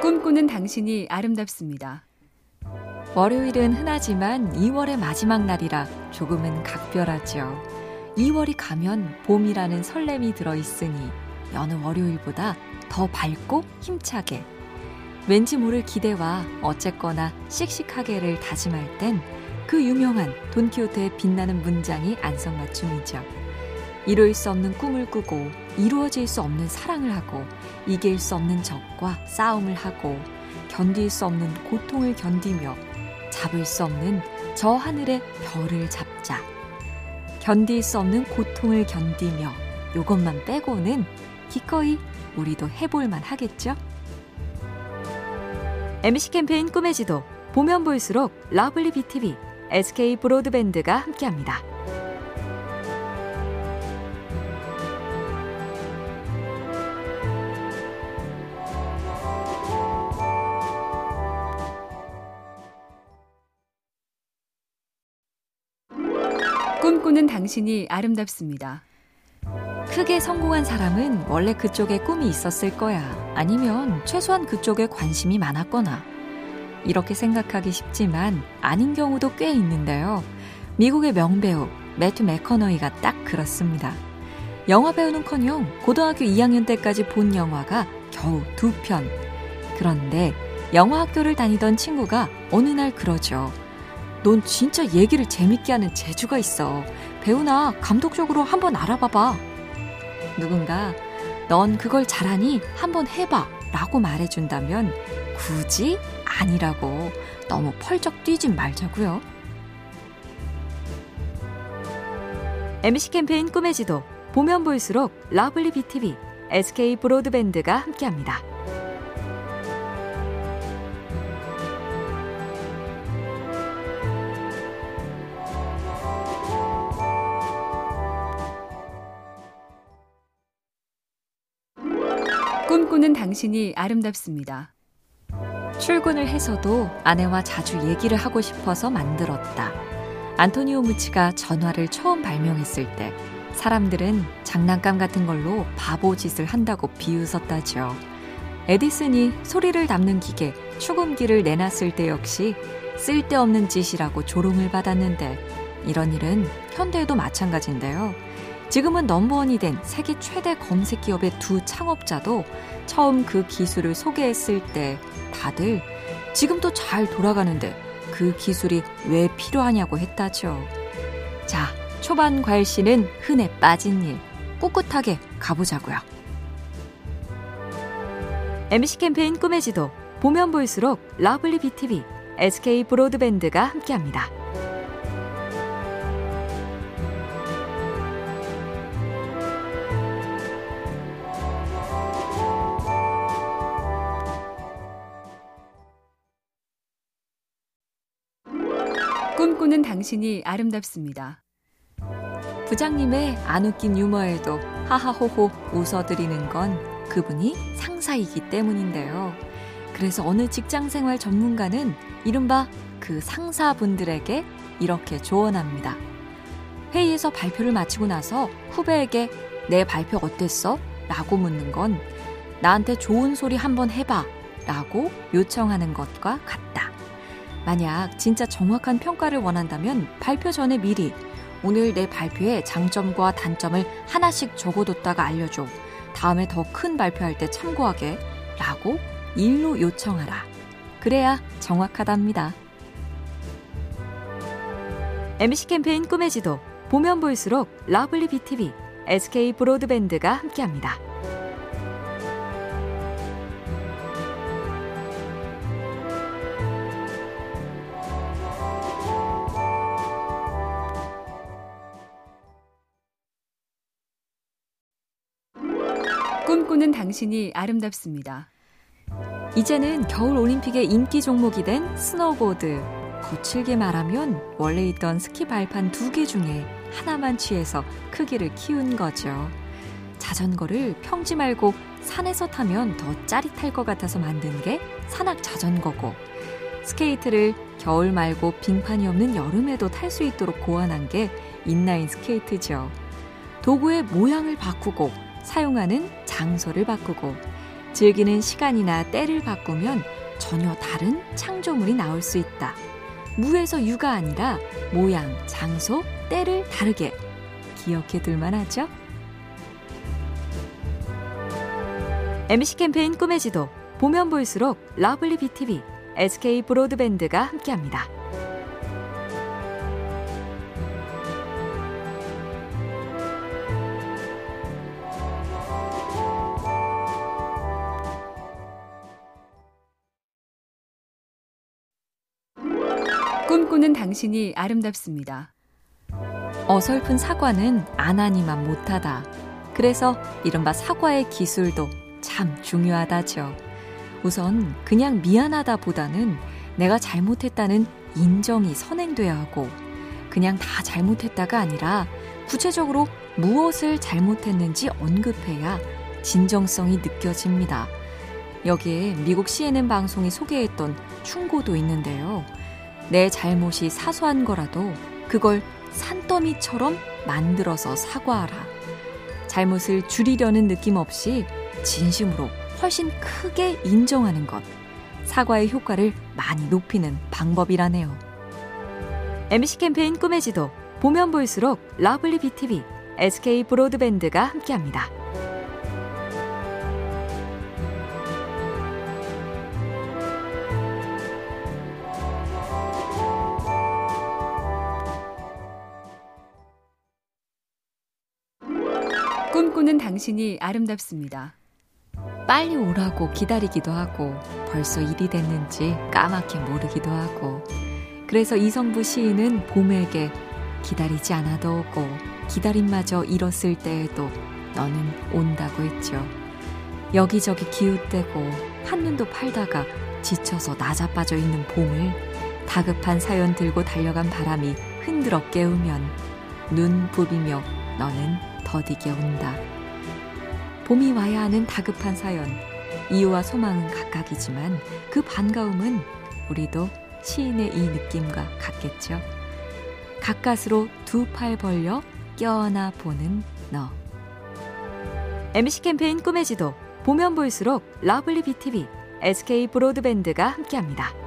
꿈꾸는 당신이 아름답습니다. 월요일은 흔하지만 2월의 마지막 날이라 조금은 각별하죠. 2월이 가면 봄이라는 설렘이 들어있으니 여느 월요일보다 더 밝고 힘차게 왠지 모를 기대와 어쨌거나 씩씩하게를 다짐할 땐 그 유명한 돈키호테의 빛나는 문장이 안성맞춤이죠. 이룰 수 없는 꿈을 꾸고 이루어질 수 없는 사랑을 하고 이길 수 없는 적과 싸움을 하고 견딜 수 없는 고통을 견디며 잡을 수 없는 저 하늘의 별을 잡자. 견딜 수 없는 고통을 견디며 요것만 빼고는 기꺼이 우리도 해볼만 하겠죠? MBC 캠페인 꿈의 지도 보면 볼수록 러블리 BTV, SK 브로드밴드가 함께합니다. 꿈꾸는 당신이 아름답습니다. 크게 성공한 사람은 원래 그쪽에 꿈이 있었을 거야. 아니면 최소한 그쪽에 관심이 많았거나. 이렇게 생각하기 쉽지만 아닌 경우도 꽤 있는데요. 미국의 명배우 매튜 맥커너이가 딱 그렇습니다. 영화 배우는커녕 고등학교 2학년 때까지 본 영화가 겨우 두 편. 그런데 영화 학교를 다니던 친구가 어느 날 그러죠. 넌 진짜 얘기를 재밌게 하는 재주가 있어. 배우나 감독 쪽으로 한번 알아봐봐. 누군가 넌 그걸 잘하니 한번 해봐 라고 말해준다면 굳이 아니라고 너무 펄쩍 뛰진 말자고요. MBC 캠페인 꿈의 지도 보면 볼수록 러블리 BTV, SK 브로드밴드가 함께합니다. 꿈꾸는 당신이 아름답습니다. 출근을 해서도 아내와 자주 얘기를 하고 싶어서 만들었다. 안토니오 무치가 전화를 처음 발명했을 때 사람들은 장난감 같은 걸로 바보 짓을 한다고 비웃었다죠. 에디슨이 소리를 담는 기계 축음기를 내놨을 때 역시 쓸데없는 짓이라고 조롱을 받았는데 이런 일은 현대에도 마찬가지인데요. 지금은 number one이 된 세계 최대 검색 기업의 두 창업자도 처음 그 기술을 소개했을 때 다들 지금도 잘 돌아가는데 그 기술이 왜 필요하냐고 했다죠. 자, 초반 괄시는 흔해 빠진 일. 꿋꿋하게 가보자고요. MBC 캠페인 꿈의 지도 보면 볼수록 러블리 BTV, SK 브로드밴드가 함께합니다. 꿈꾸는 당신이 아름답습니다. 부장님의 안 웃긴 유머에도 하하호호 웃어드리는 건 그분이 상사이기 때문인데요. 그래서 어느 직장 생활 전문가는 이른바 그 상사분들에게 이렇게 조언합니다. 회의에서 발표를 마치고 나서 후배에게 내 발표 어땠어? 라고 묻는 건 나한테 좋은 소리 한번 해봐 라고 요청하는 것과 같다. 만약 진짜 정확한 평가를 원한다면 발표 전에 미리 오늘 내 발표의 장점과 단점을 하나씩 적어뒀다가 알려줘. 다음에 더 큰 발표할 때 참고하게. 라고 미리 요청하라. 그래야 정확하답니다. MBC 캠페인 꿈의 지도 보면 볼수록 러블리 BTV, SK 브로드밴드가 함께합니다. 꿈꾸는 당신이 아름답습니다. 이제는 겨울 올림픽의 인기 종목이 된 스노보드. 거칠게 말하면 원래 있던 스키 발판 두 개 중에 하나만 취해서 크기를 키운 거죠. 자전거를 평지 말고 산에서 타면 더 짜릿할 것 같아서 만든 게 산악 자전거고 스케이트를 겨울 말고 빙판이 없는 여름에도 탈 수 있도록 고안한 게 인라인 스케이트죠. 도구의 모양을 바꾸고 사용하는 장소를 바꾸고 즐기는 시간이나 때를 바꾸면 전혀 다른 창조물이 나올 수 있다. 무에서 유가 아니라 모양, 장소, 때를 다르게 기억해 둘만 하죠. MC 캠페인 꿈의 지도 보면 볼수록 lovely BTV, SK 브로드밴드가 함께합니다. 꿈꾸는 당신이 아름답습니다. 어설픈 사과는 안 하니만 못하다. 그래서 이른바 사과의 기술도 참 중요하다죠. 우선 그냥 미안하다 보다는 내가 잘못했다는 인정이 선행돼야 하고 그냥 다 잘못했다가 아니라 구체적으로 무엇을 잘못했는지 언급해야 진정성이 느껴집니다. 여기에 미국 CNN 방송이 소개했던 충고도 있는데요. 내 잘못이 사소한 거라도 그걸 산더미처럼 만들어서 사과하라. 잘못을 줄이려는 느낌 없이 진심으로 훨씬 크게 인정하는 것. 사과의 효과를 많이 높이는 방법이라네요. MC 캠페인 꿈의 지도 보면 볼수록 lovely BTV, SK 브로드밴드가 함께합니다. 꿈꾸는 당신이 아름답습니다. 빨리 오라고 기다리기도 하고 벌써 일이 됐는지 까맣게 모르기도 하고 그래서 이성부 시인은 봄에게 기다리지 않아도 오고 기다림마저 잃었을 때에도 너는 온다고 했죠. 여기저기 기웃대고 한눈도 팔다가 지쳐서 나자빠져 있는 봄을 다급한 사연 들고 달려간 바람이 흔들어 깨우면 눈 부비며 너는 더디게 온다. 봄이 와야 하는 다급한 사연. 이유와 소망은 각각이지만 그 반가움은 우리도 시인의 이 느낌과 같겠죠. 가까스로 두 팔 벌려 껴안아 보는 너. MC 캠페인 꿈의 지도 보면 볼수록 lovely BTV, SK 브로드밴드가 함께합니다.